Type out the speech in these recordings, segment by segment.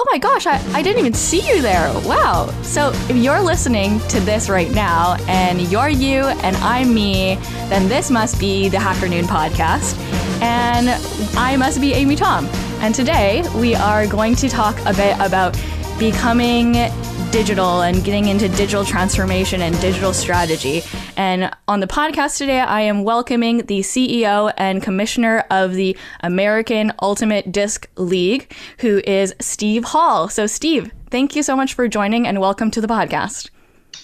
Oh my gosh, I, I didn't even see you there. Wow. So if you're listening to this right now and you're you and I'm me, then this must be the Hacker Noon podcast. And I must be Amy Tom. And today we are going to talk a bit about becoming digital and getting into digital transformation and digital strategy. And on the podcast today, I am welcoming the CEO and commissioner of the American Ultimate Disc League, who is Steve Hall. So, Steve, thank you so much for joining and welcome to the podcast.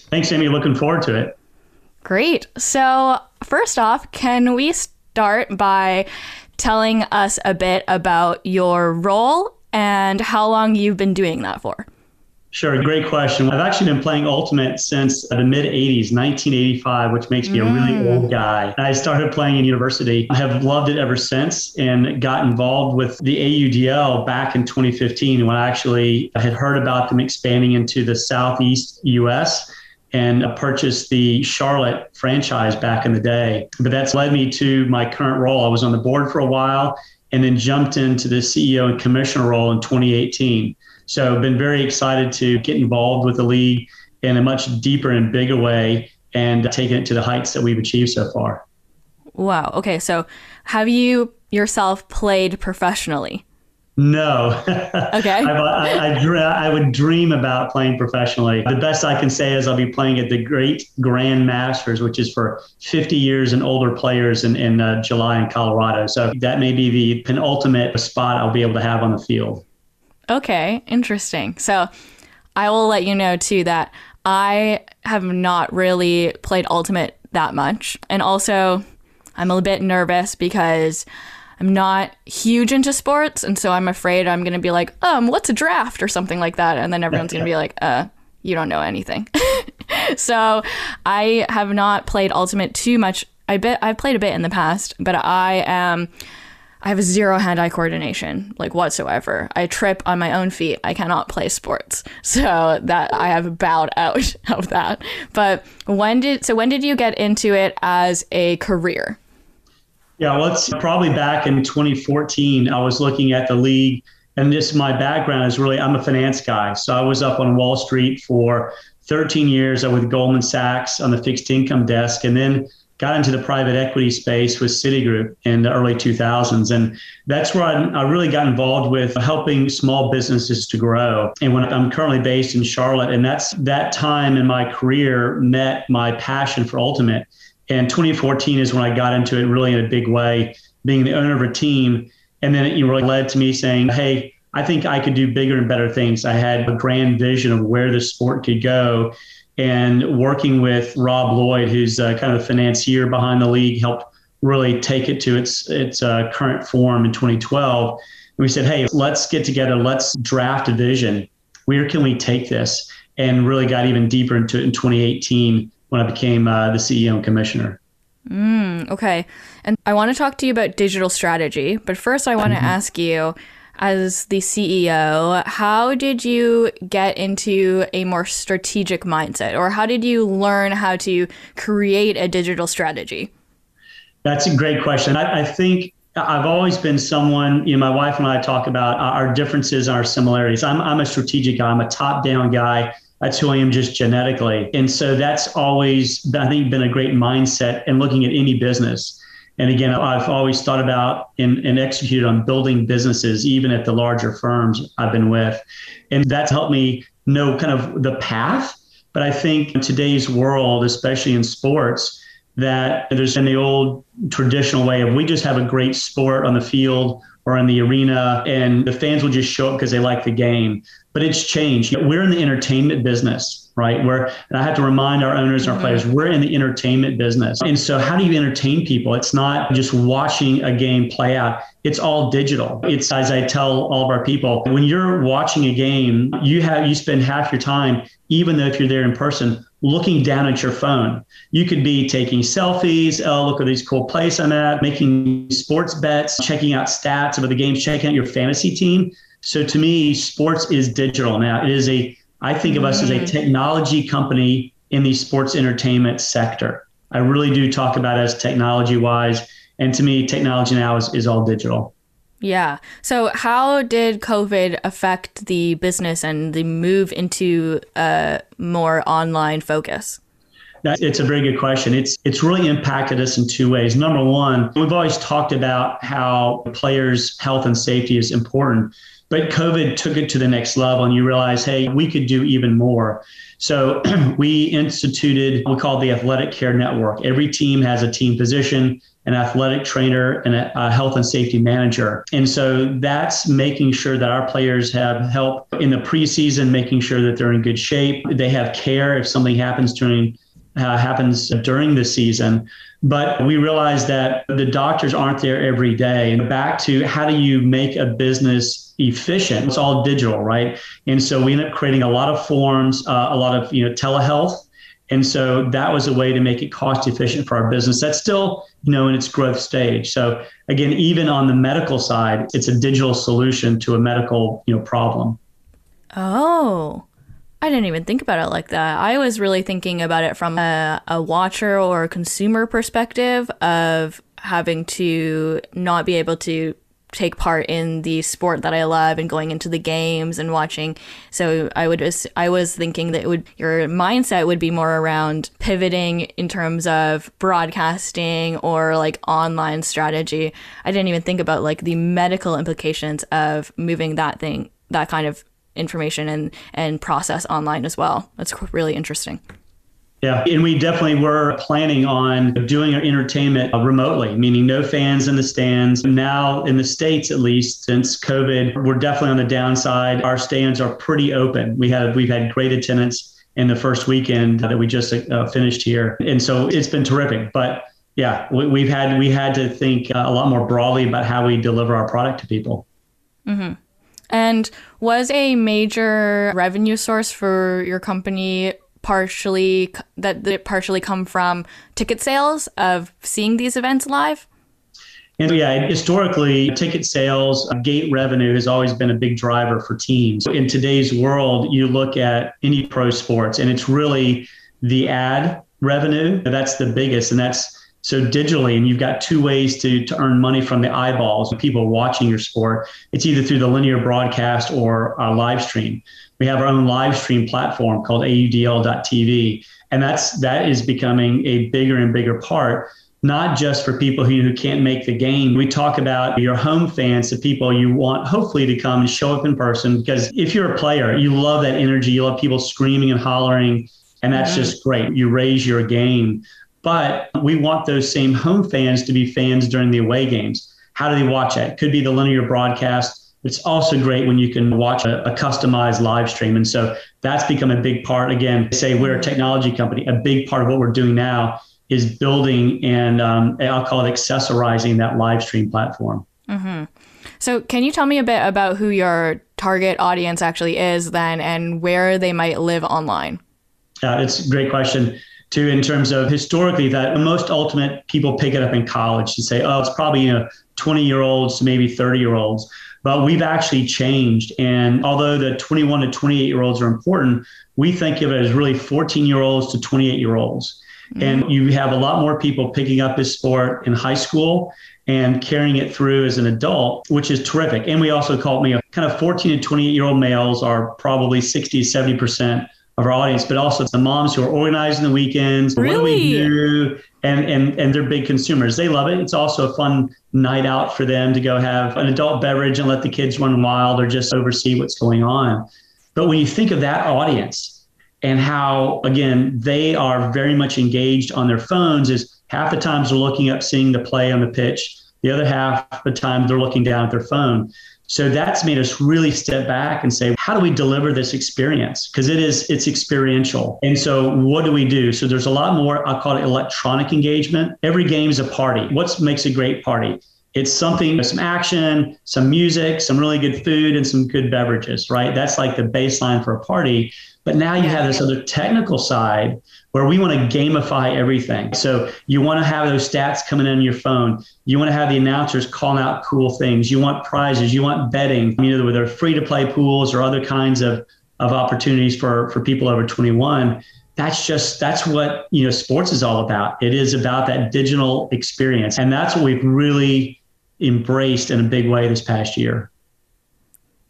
Thanks, Amy. Looking forward to it. Great. So, first off, can we start by telling us a bit about your role and how long you've been doing that for? Sure, great question. I've actually been playing Ultimate since the mid 80s, 1985, which makes me mm. a really mm. old guy. I started playing in university. I have loved it ever since and got involved with the AUDL back in 2015 when I actually had heard about them expanding into the Southeast US and purchased the Charlotte franchise back in the day. But that's led me to my current role. I was on the board for a while and then jumped into the CEO and commissioner role in 2018. So I've been very excited to get involved with the league in a much deeper and bigger way and taking it to the heights that we've achieved so far. Wow. Okay. So have you yourself played professionally? No. Okay. I, I, I, I, would dream about playing professionally. The best I can say is I'll be playing at the Great Grand Masters, which is for 50 years and older players in, in uh, July in Colorado. So that may be the penultimate spot I'll be able to have on the field. Okay, interesting. So I will let you know too that I have not really played Ultimate that much. And also, I'm a bit nervous because I'm not huge into sports. And so I'm afraid I'm going to be like, um, what's a draft or something like that. And then everyone's going to be like, uh, you don't know anything. so I have not played Ultimate too much. I bet I've played a bit in the past, but I am. I have zero hand-eye coordination, like whatsoever. I trip on my own feet. I cannot play sports, so that I have bowed out of that. But when did so when did you get into it as a career? Yeah, well, it's probably back in 2014. I was looking at the league, and this my background is really I'm a finance guy, so I was up on Wall Street for 13 years I was with Goldman Sachs on the fixed income desk, and then got into the private equity space with Citigroup in the early 2000s. And that's where I, I, really got involved with helping small businesses to grow. And when I'm currently based in Charlotte, and that's that time in my career met my passion for Ultimate. And 2014 is when I got into it really in a big way, being the owner of a team. And then it really led to me saying, hey, I think I could do bigger and better things. I had a grand vision of where the sport could go and working with Rob Lloyd, who's uh, kind of the financier behind the league, helped really take it to its its uh, current form in 2012. And we said, hey, let's get together, let's draft a vision. Where can we take this? And really got even deeper into it in 2018 when I became uh, the CEO and commissioner. Mm, okay. And I want to talk to you about digital strategy, but first I want to mm-hmm. ask you as the CEO, how did you get into a more strategic mindset, or how did you learn how to create a digital strategy? That's a great question. I, I think I've always been someone, you know, my wife and I talk about uh, our differences and our similarities. I'm, I'm a strategic guy, I'm a top down guy. That's who I am just genetically. And so that's always, I think, been a great mindset in looking at any business. And again, I've always thought about and, and executed on building businesses, even at the larger firms I've been with. And that's helped me know kind of the path. But I think in today's world, especially in sports, that there's in the old traditional way of we just have a great sport on the field or in the arena and the fans will just show up because they like the game. But it's changed. We're in the entertainment business right? Where and I have to remind our owners and our players, mm-hmm. we're in the entertainment business. And so how do you entertain people? It's not just watching a game play out. It's all digital. It's as I tell all of our people, when you're watching a game, you have you spend half your time, even though if you're there in person, looking down at your phone. You could be taking selfies. Oh, look at these cool plays I'm at, making sports bets, checking out stats of the games, checking out your fantasy team. So to me, sports is digital now. It is a I think of us as a mm. technology company in the sports entertainment sector. I really do talk about it as technology wise. And to me, technology now is, is all digital. Yeah. So, how did COVID affect the business and the move into a more online focus? It's a very good question. It's it's really impacted us in two ways. Number one, we've always talked about how players' health and safety is important, but COVID took it to the next level, and you realize, hey, we could do even more. So we instituted what we call the Athletic Care Network. Every team has a team physician, an athletic trainer, and a, health and safety manager. And so that's making sure that our players have help in the preseason, making sure that they're in good shape. They have care if something happens during uh, happens during the season. But we realize that the doctors aren't there every day. And back to how do you make a business efficient? It's all digital, right? And so we end up creating a lot of forms, uh, a lot of you know telehealth. And so that was a way to make it cost efficient for our business. That's still, you know, in its growth stage. So again, even on the medical side, it's a digital solution to a medical, you know, problem. Oh, I didn't even think about it like that. I was really thinking about it from a, a watcher or a consumer perspective of having to not be able to take part in the sport that I love and going into the games and watching. So I would just, I was thinking that it would your mindset would be more around pivoting in terms of broadcasting or like online strategy. I didn't even think about like the medical implications of moving that thing that kind of information and and process online as well. That's really interesting. Yeah, and we definitely were planning on doing our entertainment remotely, meaning no fans in the stands. Now, in the States at least, since COVID, we're definitely on the downside. Our stands are pretty open. We have we've had great attendance in the first weekend that we just uh, finished here, and so it's been terrific. But yeah, we, have had we had to think uh, a lot more broadly about how we deliver our product to people. Mm-hmm. And was a major revenue source for your company partially that it partially come from ticket sales of seeing these events live? And yeah, historically, ticket sales, uh, gate revenue has always been a big driver for teams. In today's world, you look at any pro sports, and it's really the ad revenue that's the biggest, and that's so digitally, and you've got two ways to, to earn money from the eyeballs of people watching your sport. It's either through the linear broadcast or a live stream. We have our own live stream platform called AUDL.tv, and that's that is becoming a bigger and bigger part not just for people who, who can't make the game. We talk about your home fans, the people you want hopefully to come and show up in person. Because if you're a player, you love that energy, you love people screaming and hollering, and that's mm-hmm. just great. You raise your game. But we want those same home fans to be fans during the away games. How do they watch it? Could be the linear broadcast. It's also great when you can watch a, a customized live stream. And so that's become a big part. Again, say we're a technology company. A big part of what we're doing now is building and um, I'll call it accessorizing that live stream platform. Mm-hmm. So, can you tell me a bit about who your target audience actually is then and where they might live online? Uh, it's a great question too in terms of historically that most ultimate people pick it up in college and say, oh, it's probably you know 20 year olds to maybe 30 year olds. But we've actually changed. And although the 21 to 28 year olds are important, we think of it as really 14 year olds to 28 year olds. Mm-hmm. And you have a lot more people picking up this sport in high school and carrying it through as an adult, which is terrific. And we also call it, you know, kind of 14 to 28 year old males are probably 60, 70% of our audience, but also the moms who are organizing the weekends. Really? What do we do? And, and, and they're big consumers. They love it. It's also a fun night out for them to go have an adult beverage and let the kids run wild or just oversee what's going on. But when you think of that audience and how, again, they are very much engaged on their phones, is half the times they're looking up, seeing the play on the pitch. The other half the time they're looking down at their phone. So that's made us really step back and say, how do we deliver this experience? Because it is, it's experiential. And so what do we do? So there's a lot more, I'll call it electronic engagement. Every game is a party. What makes a great party? It's something, some action, some music, some really good food, and some good beverages, right? That's like the baseline for a party. But now you have this other technical side where we want to gamify everything. So you want to have those stats coming in on your phone. You want to have the announcers calling out cool things. You want prizes. You want betting, either with their free to play pools or other kinds of, of opportunities for, for people over 21. That's just that's what you know sports is all about. It is about that digital experience. And that's what we've really embraced in a big way this past year.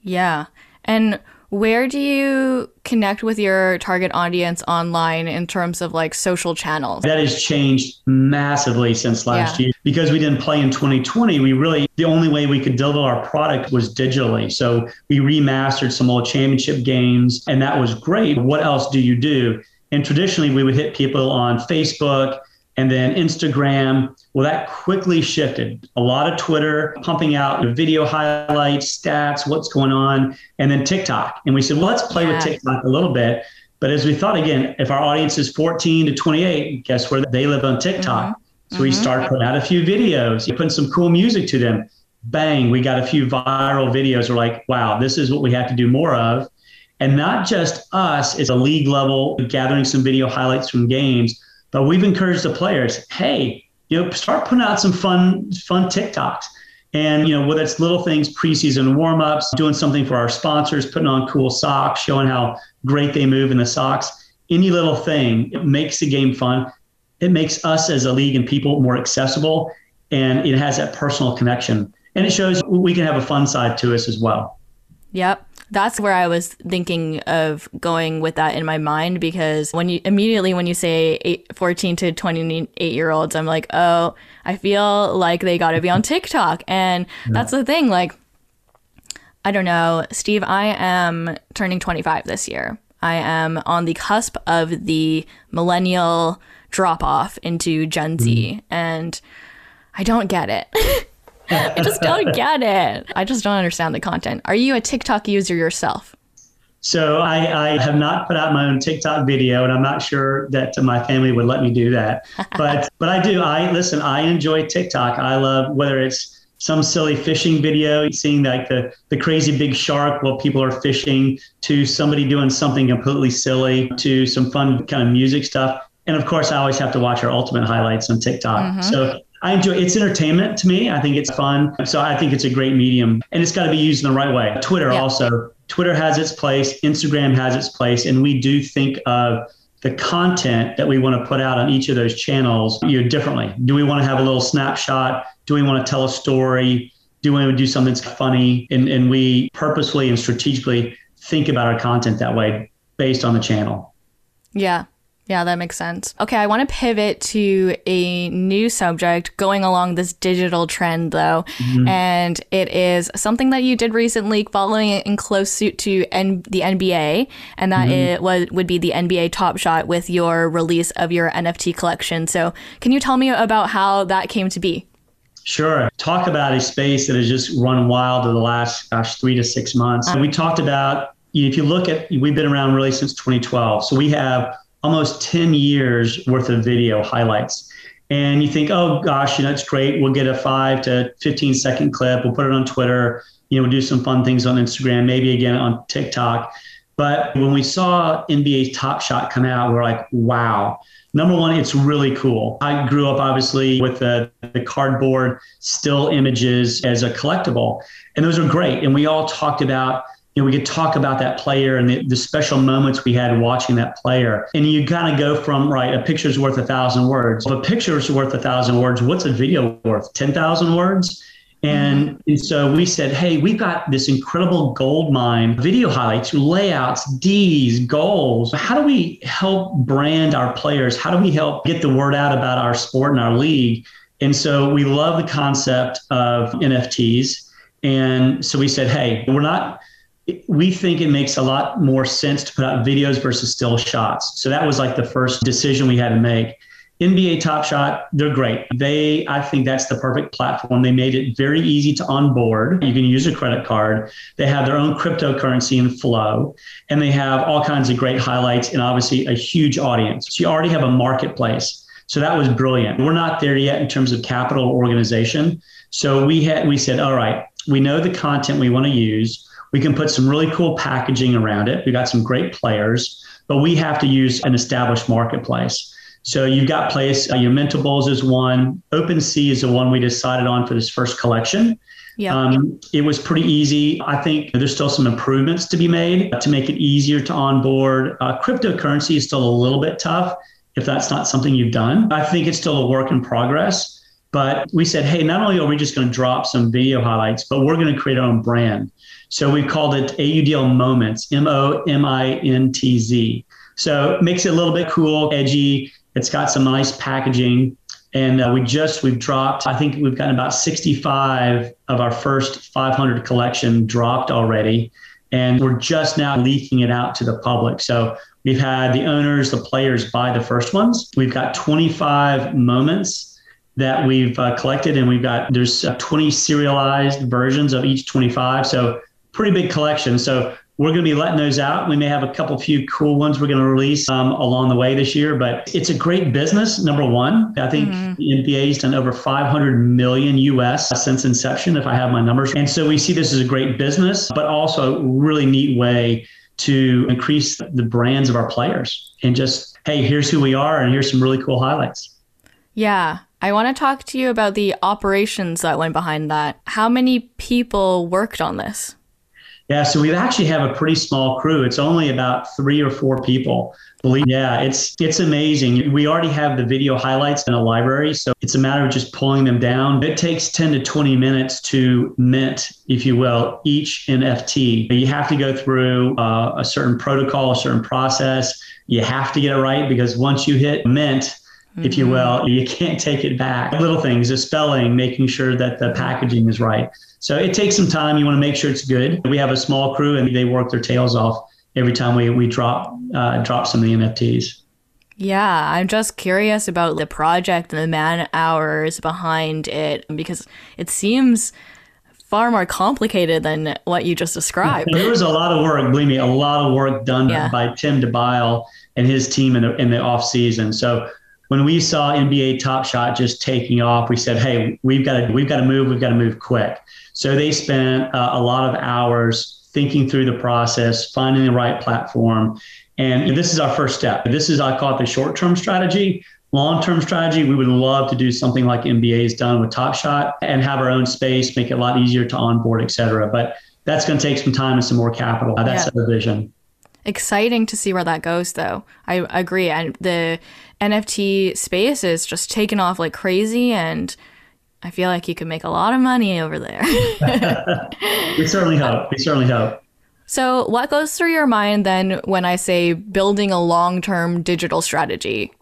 Yeah. And where do you connect with your target audience online in terms of like social channels? That has changed massively since last yeah. year. Because we didn't play in 2020, we really, the only way we could deliver our product was digitally. So we remastered some old championship games, and that was great. What else do you do? And traditionally, we would hit people on Facebook and then Instagram. Well, that quickly shifted. A lot of Twitter, pumping out video highlights, stats, what's going on, and then TikTok. And we said, well, let's play yeah. with TikTok a little bit. But as we thought again, if our audience is 14 to 28, guess where they live on TikTok? Mm-hmm. So mm-hmm. we started putting out a few videos, putting some cool music to them. Bang, we got a few viral videos. We're like, wow, this is what we have to do more of. And not just us it's a league level, gathering some video highlights from games, but we've encouraged the players, hey, you know, start putting out some fun, fun TikToks. And, you know, whether it's little things, preseason warm-ups, doing something for our sponsors, putting on cool socks, showing how great they move in the socks, any little thing, it makes the game fun. It makes us as a league and people more accessible. And it has that personal connection. And it shows we can have a fun side to us as well. Yep that's where I was thinking of going with that in my mind because when you immediately when you say eight, 14 to 28 year olds, I'm like, oh, I feel like they got to be on TikTok. And yeah. that's the thing. Like, I don't know, Steve, I am turning 25 this year. I am on the cusp of the millennial drop off into Gen Z. Mm. And I don't get it. I just don't get it. I just don't understand the content. Are you a TikTok user yourself? So I, I, have not put out my own TikTok video, and I'm not sure that my family would let me do that. But but I do. I listen. I enjoy TikTok. I love whether it's some silly fishing video, seeing like the the crazy big shark while people are fishing, to somebody doing something completely silly, to some fun kind of music stuff. And of course, I always have to watch our ultimate highlights on TikTok. Mm-hmm. So I enjoy it's entertainment to me. I think it's fun. So I think it's a great medium and it's got to be used in the right way. Twitter yeah. also. Twitter has its place, Instagram has its place, and we do think of the content that we want to put out on each of those channels you know, differently. Do we want to have a little snapshot? Do we want to tell a story? Do we want to do something that's funny? And, and we purposefully and strategically think about our content that way based on the channel. Yeah. Yeah, that makes sense. Okay, I want to pivot to a new subject going along this digital trend, though. Mm-hmm. And it is something that you did recently, following it in close suit to N- the NBA. And that mm-hmm. it was, would be the NBA Top Shot with your release of your NFT collection. So, can you tell me about how that came to be? Sure. Talk about a space that has just run wild in the last, gosh, three to six months. Uh-huh. we talked about, if you look at, we've been around really since 2012. So we have almost 10 years worth of video highlights. And you think, oh gosh, you know, it's great. We'll get a five to 15 second clip. We'll put it on Twitter. You know, we'll do some fun things on Instagram, maybe again on TikTok. But when we saw NBA Top Shot come out, we're like, wow. Number one, it's really cool. I grew up obviously with the, the cardboard still images as a collectible, and those are great. And we all talked about you know, we could talk about that player and the, the special moments we had watching that player. And you kind of go from, right, a picture's worth a thousand words. If a picture's worth a thousand words, what's a video worth? 10,000 words? And, mm-hmm. and, so we said, hey, we've got this incredible gold mine, video highlights, layouts, D's, goals. How do we help brand our players? How do we help get the word out about our sport and our league? And so we love the concept of NFTs. And so we said, hey, we're not we think it makes a lot more sense to put out videos versus still shots. So that was like the first decision we had to make. NBA Top Shot, they're great. They, I think that's the perfect platform. They made it very easy to onboard. You can use a credit card. They have their own cryptocurrency and flow, and they have all kinds of great highlights and obviously a huge audience. So you already have a marketplace. So that was brilliant. We're not there yet in terms of capital organization. So we had we said, all right, we know the content we want to use we can put some really cool packaging around it. We got some great players, but we have to use an established marketplace. So you've got place, uh, your Mintables is one. OpenSea is the one we decided on for this first collection. Yeah. Um, it was pretty easy. I think there's still some improvements to be made to make it easier to onboard. Uh, cryptocurrency is still a little bit tough if that's not something you've done. I think it's still a work in progress But we said, hey, not only are we just going to drop some video highlights, but we're going to create our own brand. So we called it AUDL Momintz, M O M I N T Z. So it makes it a little bit cool, edgy. It's got some nice packaging. And uh, we just, we've dropped, I think we've gotten about 65 of our first 500 collection dropped already. And we're just now leaking it out to the public. So we've had the owners, the players buy the first ones. We've got 25 moments that we've uh, collected, and we've got there's uh, 20 serialized versions of each 25. So pretty big collection. So we're going to be letting those out. We may have a couple few cool ones we're going to release um, along the way this year, but it's a great business. Number one, I think mm-hmm. the NBA's done over 500 million US since inception, if I have my numbers. And so we see this as a great business, but also a really neat way to increase the brands of our players and just, hey, here's who we are, and here's some really cool highlights. Yeah. I want to talk to you about the operations that went behind that. How many people worked on this? Yeah, so we actually have a pretty small crew. It's only about three or four people. Believe yeah, it's it's amazing. We already have the video highlights in a library, so it's a matter of just pulling them down. It takes 10 to 20 minutes to mint, if you will, each NFT. You have to go through uh, a certain protocol, a certain process. You have to get it right because once you hit mint, if you will. Mm-hmm. You can't take it back. Little things, the spelling, making sure that the packaging is right. So it takes some time. You want to make sure it's good. We have a small crew and they work their tails off every time we, we drop uh, drop some of the NFTs. Yeah, I'm just curious about the project and the man hours behind it because it seems far more complicated than what you just described. there was a lot of work, believe me, a lot of work done yeah. by Tim DeByl and his team in the, in the off season. So when we saw NBA Top Shot just taking off, we said, "Hey, we've got to we've got to move. We've got to move quick." So they spent uh, a lot of hours thinking through the process, finding the right platform, and this is our first step. This is I call it the short term strategy. Long term strategy, we would love to do something like NBA has done with Top Shot and have our own space, make it a lot easier to onboard, et cetera. But that's going to take some time and some more capital. That's yeah. our vision exciting to see where that goes though. I agree. And the nft space is just taking off like crazy and i feel like you could make a lot of money over there. We certainly hope. We certainly hope. So what goes through your mind then when i say building a long-term digital strategy?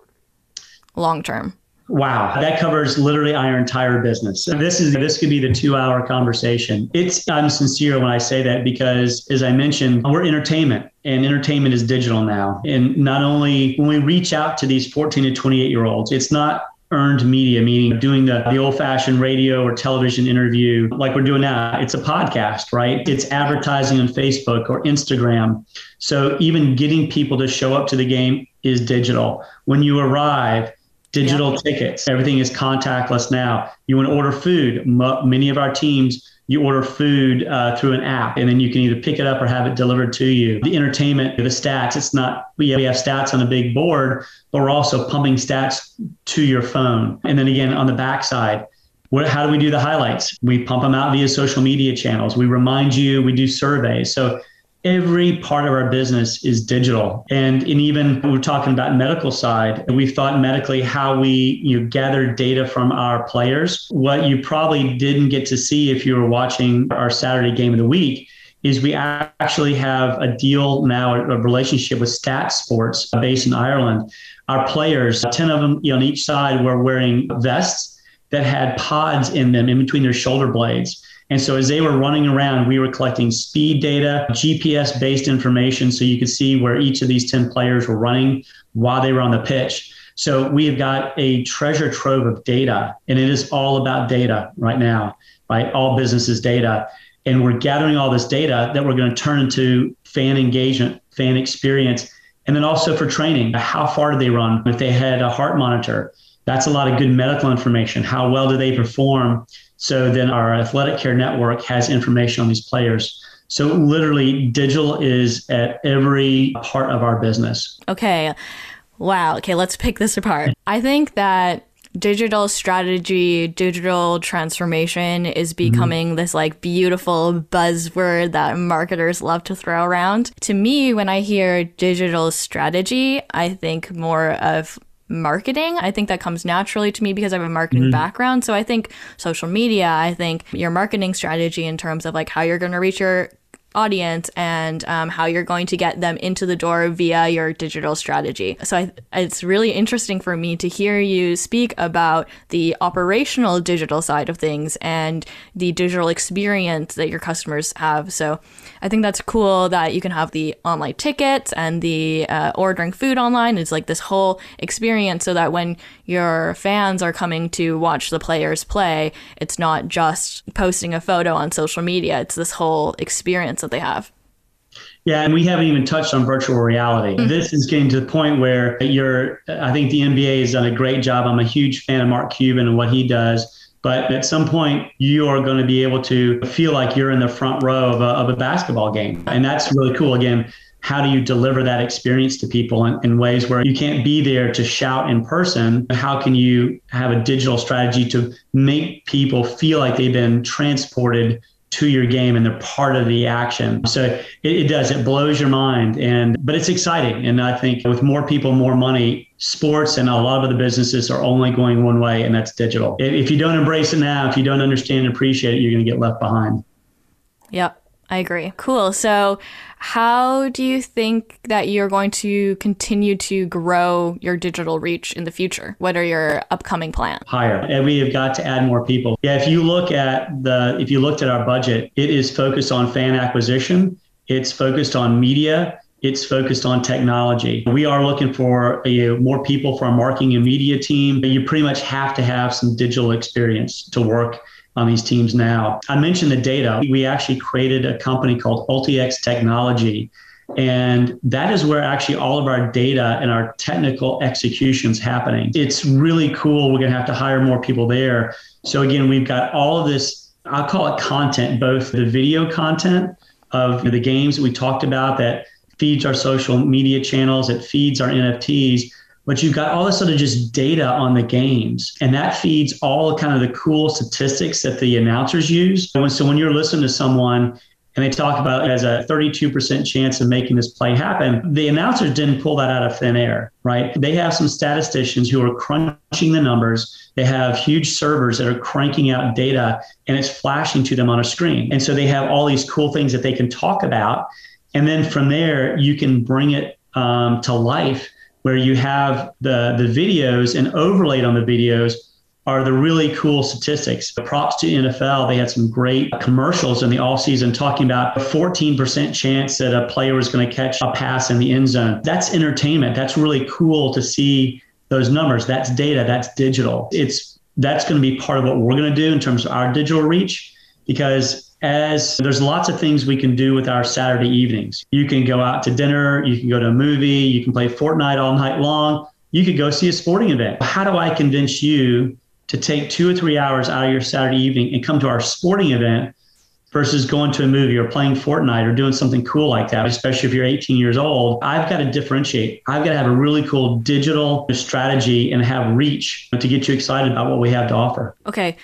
Long term Wow, that covers literally our entire business. This is this could be the 2-hour conversation. It's I'm sincere when I say that because as I mentioned, we're entertainment and entertainment is digital now. And not only when we reach out to these 14 to 28 year olds, it's not earned media, meaning doing the, the old fashioned radio or television interview like we're doing now. It's a podcast, right? It's advertising on Facebook or Instagram. So even getting people to show up to the game is digital. When you arrive, digital tickets. Everything is contactless now. You want to order food. M- many of our teams, you order food uh, through an app, and then you can either pick it up or have it delivered to you. The entertainment, the stats. It's not we have, we have stats on a big board, but we're also pumping stats to your phone. And then again on the backside. What, how do we do the highlights? We pump them out via social media channels. We remind you, we do surveys. So every part of our business is digital. And, and even we're talking about medical side, we've thought medically how we you know, gather data from our players. What you probably didn't get to see if you were watching our Saturday game of the week is we actually have a deal now, a relationship with STATSports based in Ireland. Our players, 10 of them on each side, were wearing vests that had pods in them in between their shoulder blades. And so as they were running around, we were collecting speed data, GPS based information so you could see where each of these 10 players were running while they were on the pitch. So we have got a treasure trove of data, and it is all about data right now, right? All businesses data. And we're gathering all this data that we're going to turn into fan engagement, fan experience, and then also for training. How far did they run? If they had a heart monitor, that's a lot of good medical information. How well do they perform so then our athletic care network has information on these players. So literally, digital is at every part of our business. Okay. Wow. Okay, let's pick this apart. I think that digital strategy, digital transformation is mm-hmm. becoming mm-hmm. this like beautiful buzzword that marketers love to throw around. To me, when I hear digital strategy, I think more of marketing. I think that comes naturally to me because I have a marketing mm-hmm. background. So I think social media, I think your marketing strategy in terms of like how you're going to reach your audience and um, how you're going to get them into the door via your digital strategy. So I, it's really interesting for me to hear you speak about the operational digital side of things and the digital experience that your customers have. So I think that's cool that you can have the online tickets and the uh, ordering food online. It's like this whole experience so that when your fans are coming to watch the players play, it's not just posting a photo on social media. It's this whole experience that they have. Yeah, and we haven't even touched on virtual reality. Mm-hmm. This is getting to the point where you're, I think the NBA has done a great job. I'm a huge fan of Mark Cuban and what he does. But at some point, you are going to be able to feel like you're in the front row of a, of a basketball game. And that's really cool. Again, how do you deliver that experience to people in, in, ways where you can't be there to shout in person? How can you have a digital strategy to make people feel like they've been transported to your game and they're part of the action. So it, it, does, it blows your mind. And but it's exciting. And I think with more people, more money, sports and a lot of the businesses are only going one way, and that's digital. If you don't embrace it now, if you don't understand and appreciate it, you're gonna get left behind. Yep. I agree. Cool. So, how do you think that you're going to continue to grow your digital reach in the future? What are your upcoming plans? Higher. And we have got to add more people. Yeah, if you look at the if you looked at our budget, it is focused on fan acquisition, it's focused on media, it's focused on technology. We are looking for you know, more people for our marketing and media team. But you pretty much have to have some digital experience to work on these teams now. I mentioned the data. We actually created a company called UltiX Technology. And that is where actually all of our data and our technical executions happening. It's really cool. We're going to have to hire more people there. So again, we've got all of this, I'll call it content, both the video content of the games we talked about that feeds our social media channels, it feeds our NFTs, but you've got all this sort of just data on the games and that feeds all kind of the cool statistics that the announcers use. So when you're listening to someone and they talk about as a 32% chance of making this play happen the announcers didn't pull that out of thin air right? They have some statisticians who are crunching the numbers. They have huge servers that are cranking out data and it's flashing to them on a screen. And so they have all these cool things that they can talk about. And then from there you can bring it um, to life where you have the the videos and overlaid on the videos are the really cool statistics. Props to NFL. They had some great commercials in the off season talking about a 14% chance that a player was going to catch a pass in the end zone. That's entertainment. That's really cool to see those numbers. That's data. That's digital. It's that's going to be part of what we're going to do in terms of our digital reach because as there's lots of things we can do with our Saturday evenings. You can go out to dinner, you can go to a movie, you can play Fortnite all night long, you could go see a sporting event. How do I convince you to take two or three hours out of your Saturday evening and come to our sporting event versus going to a movie or playing Fortnite or doing something cool like that, especially if you're 18 years old, I've got to differentiate. I've got to have a really cool digital strategy and have reach to get you excited about what we have to offer. Okay.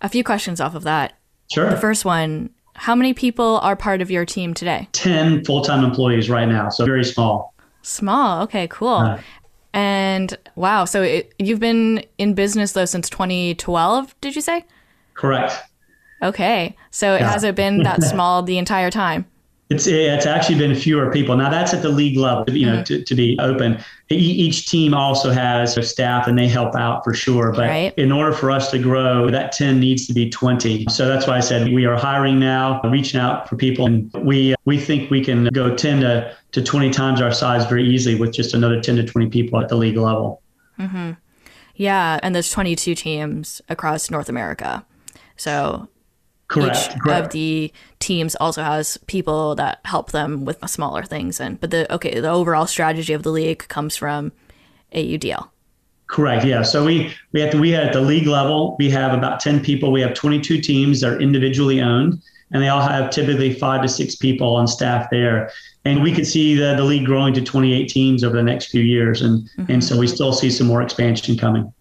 A few questions off of that. Sure. The first one How many people are part of your team today? 10 full time employees right now. So very small. Small. Okay, cool. Uh, and wow, so it, you've been in business though since 2012, did you say? Correct. Okay. So it yeah. hasn't been that small the entire time. It's it's actually been fewer people. Now that's at the league level, you know, mm-hmm. to, to be open. Each team also has a staff and they help out for sure. But right. in order for us to grow, that 10 needs to be 20. So that's why I said we are hiring now, reaching out for people. And we we think we can go 10 to, to 20 times our size very easily with just another 10 to 20 people at the league level. Mm-hmm. Yeah. And there's 22 teams across North America. So Correct. Each correct. of the teams also has people that help them with smaller things, and but the okay, the overall strategy of the league comes from AUDL. Correct. Yeah. So we we have to, we at the league level we have about ten people. We have twenty two teams that are individually owned, and they all have typically five to six people on staff there. And we could see the, the league growing to 28 teams over the next few years, and mm-hmm. and so we still see some more expansion coming.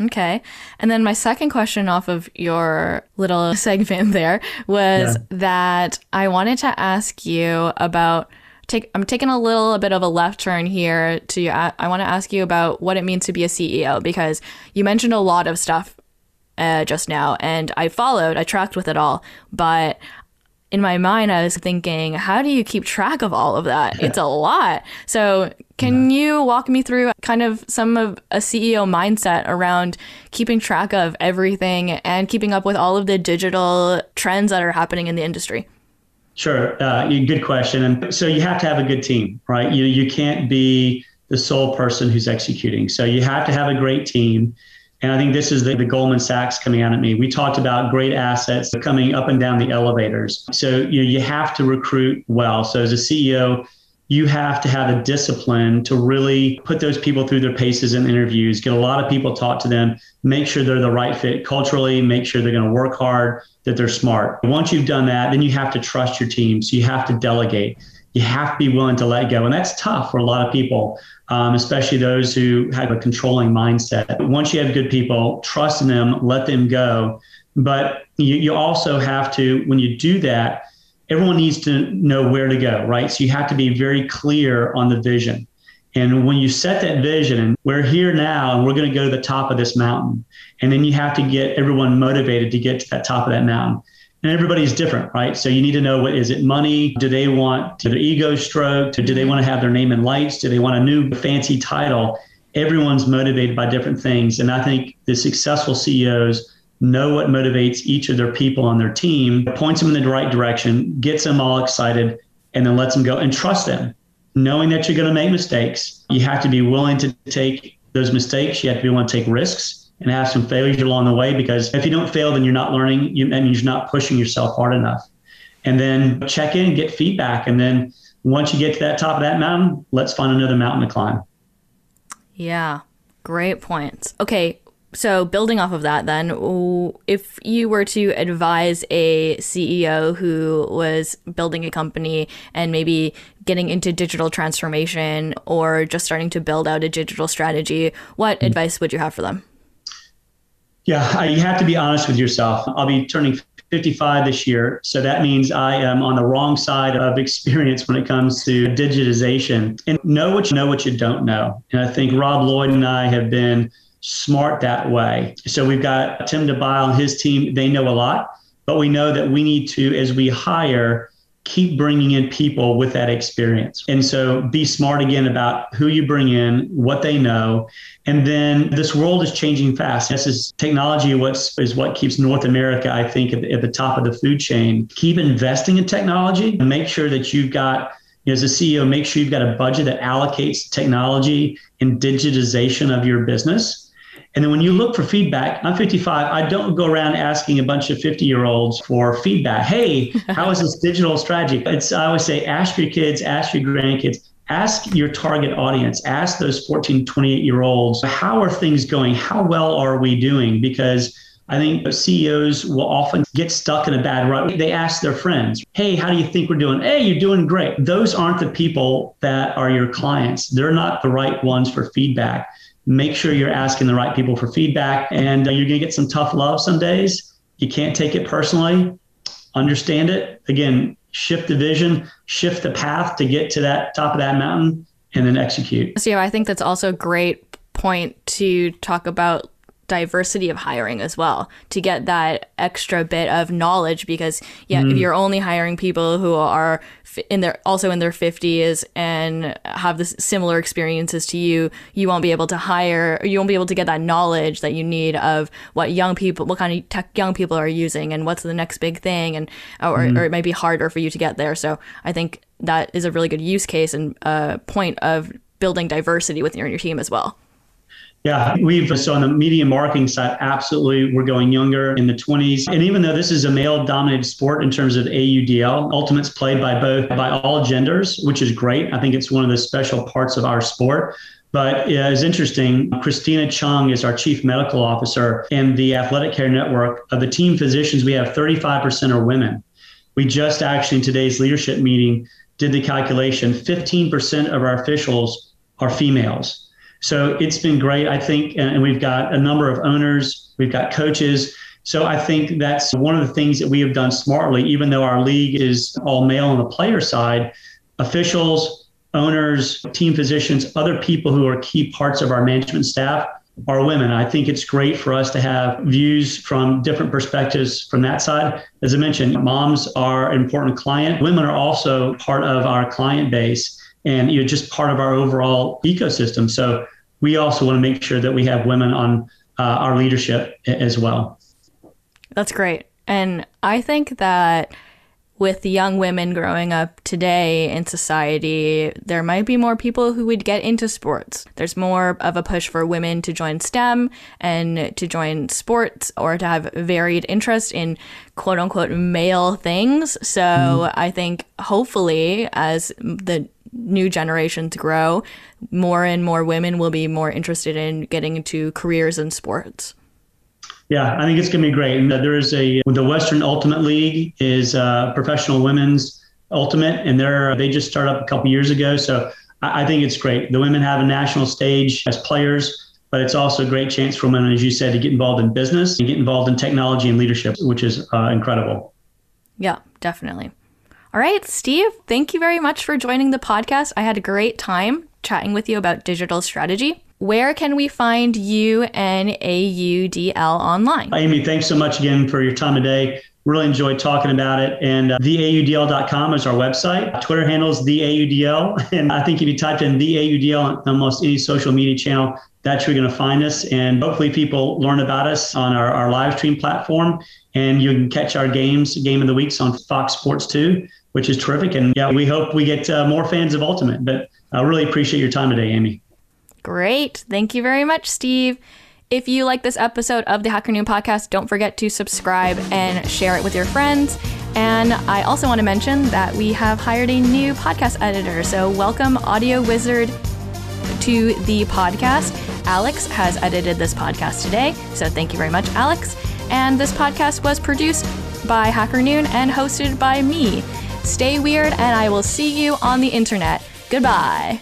Okay. And then my second question off of your little segment there was yeah. that I wanted to ask you about take I'm taking a little bit of a left turn here to you. I want to ask you about what it means to be a CEO because you mentioned a lot of stuff uh, just now and I followed I tracked with it all but in my mind I was thinking how do you keep track of all of that it's a lot so can you walk me through kind of some of a CEO mindset around keeping track of everything and keeping up with all of the digital trends that are happening in the industry Sure. Uh, good question. And so you have to have a good team, right? You, you can't be the sole person who's executing. So you have to have a great team. And I think this is the, the Goldman Sachs coming out at me. We talked about great assets coming up and down the elevators. So you, know, you have to recruit well. So as a CEO, you have to have a discipline to really put those people through their paces in interviews, get a lot of people, talk to them, make sure they're the right fit culturally, make sure they're going to work hard, that they're smart. Once you've done that, then you have to trust your team. So you have to delegate. You have to be willing to let go. And that's tough for a lot of people, um, especially those who have a controlling mindset. Once you have good people, trust in them, let them go. But you, you also have to, when you do that, everyone needs to know where to go, right? So you have to be very clear on the vision. And when you set that vision, and we're here now and we're going to go to the top of this mountain, and then you have to get everyone motivated to get to that top of that mountain. And everybody's different, right? So you need to know what is it money? Do they want their ego stroked? Do they want to have their name in lights? Do they want a new fancy title? Everyone's motivated by different things. And I think the successful CEOs know what motivates each of their people on their team, points them in the right direction, gets them all excited, and then lets them go and trust them. Knowing that you're going to make mistakes, you have to be willing to take those mistakes. You have to be willing to take risks and have some failures along the way because if you don't fail, then you're not learning. You, that means you're not pushing yourself hard enough. And then check in, get feedback. And then once you get to that top of that mountain, let's find another mountain to climb. Yeah, great points. Okay, so building off of that then if you were to advise a ceo who was building a company and maybe getting into digital transformation or just starting to build out a digital strategy what mm-hmm. advice would you have for them yeah you have to be honest with yourself i'll be turning 55 this year. So that means I am on the wrong side of experience when it comes to digitization. And know what you know, what you don't know. And I think Rob Lloyd and I have been smart that way. So we've got Tim DeByl and his team, they know a lot, but we know that we need to, as we hire, keep bringing in people with that experience. And so be smart again about who you bring in, what they know. And then this world is changing fast. This is technology what's, is what keeps North America, I think, at the, at the top of the food chain. Keep investing in technology and make sure that you've got you know, as a CEO, make sure you've got a budget that allocates technology and digitization of your business and then when you look for feedback, I'm 55. I don't go around asking a bunch of 50 year olds for feedback. Hey, how is this digital strategy? It's I always say ask your kids, ask your grandkids, ask your target audience, ask those 14, 28 year olds, how are things going? How well are we doing? Because I think CEOs will often get stuck in a bad rut. They ask their friends, Hey, how do you think we're doing? Hey, you're doing great. Those aren't the people that are your clients. They're not the right ones for feedback make sure you're asking the right people for feedback. And uh, you're going to get some tough love some days. You can't take it personally. Understand it. Again shift the vision shift the path to get to that top of that mountain and then execute. So yeah i think that's also a great point to talk about diversity of hiring as well to get that extra bit of knowledge because yeah mm. if you're only hiring people who are in their also in their 50s and have this similar experiences to you you won't be able to hire you won't be able to get that knowledge that you need of what young people what kind of tech young people are using and what's the next big thing and or, mm. or it might be harder for you to get there so i think that is a really good use case and uh, point of building diversity within your team as well yeah, we've so on the media marketing side, absolutely, we're going younger in the 20s. And even though this is a male-dominated sport in terms of AUDL, ultimates played by both by all genders, which is great. I think it's one of the special parts of our sport. But it's interesting. Christina Chung is our chief medical officer in the Athletic Care Network. Of the team physicians, we have 35% are women. We just actually in today's leadership meeting did the calculation 15% of our officials are females. So it's been great, I think. And we've got a number of owners, we've got coaches. So I think that's one of the things that we have done smartly, even though our league is all male on the player side. officials, owners, team physicians, other people who are key parts of our management staff are women. I think it's great for us to have views from different perspectives from that side. As I mentioned, moms are an important client. Women are also part of our client base and you know just part of our overall ecosystem. So we also want to make sure that we have women on uh, our leadership as well. That's great. And I think that with young women growing up today in society, there might be more people who would get into sports. There's more of a push for women to join STEM and to join sports or to have varied interest in quote unquote male things. So mm. I think hopefully, as the new generations grow, more and more women will be more interested in getting into careers in sports. Yeah, I think it's going to be great. And there is a the Western Ultimate League is uh, professional women's ultimate, and they're they just started up a couple years ago. So I, I think it's great. The women have a national stage as players, but it's also a great chance for women, as you said, to get involved in business and get involved in technology and leadership, which is uh, incredible. Yeah, definitely. All right, Steve, thank you very much for joining the podcast. I had a great time chatting with you about digital strategy. Where can we find you and AUDL online? Amy, thanks so much again for your time today. Really enjoyed talking about it. And uh, theaudl.com is our website. Twitter handles theaudl. And I think if you type in theaudl on almost any social media channel, that's where you're going to find us. And hopefully people learn about us on our, our live stream platform. And you can catch our games, Game of the Weeks on Fox Sports 2, which is terrific. And yeah, we hope we get uh, more fans of Ultimate. But I really appreciate your time today, Amy. Great. Thank you very much, Steve. If you like this episode of the Hacker Noon podcast, don't forget to subscribe and share it with your friends. And I also want to mention that we have hired a new podcast editor. So, welcome, Audio Wizard, to the podcast. Alex has edited this podcast today. So, thank you very much, Alex. And this podcast was produced by Hacker Noon and hosted by me. Stay weird, and I will see you on the internet. Goodbye.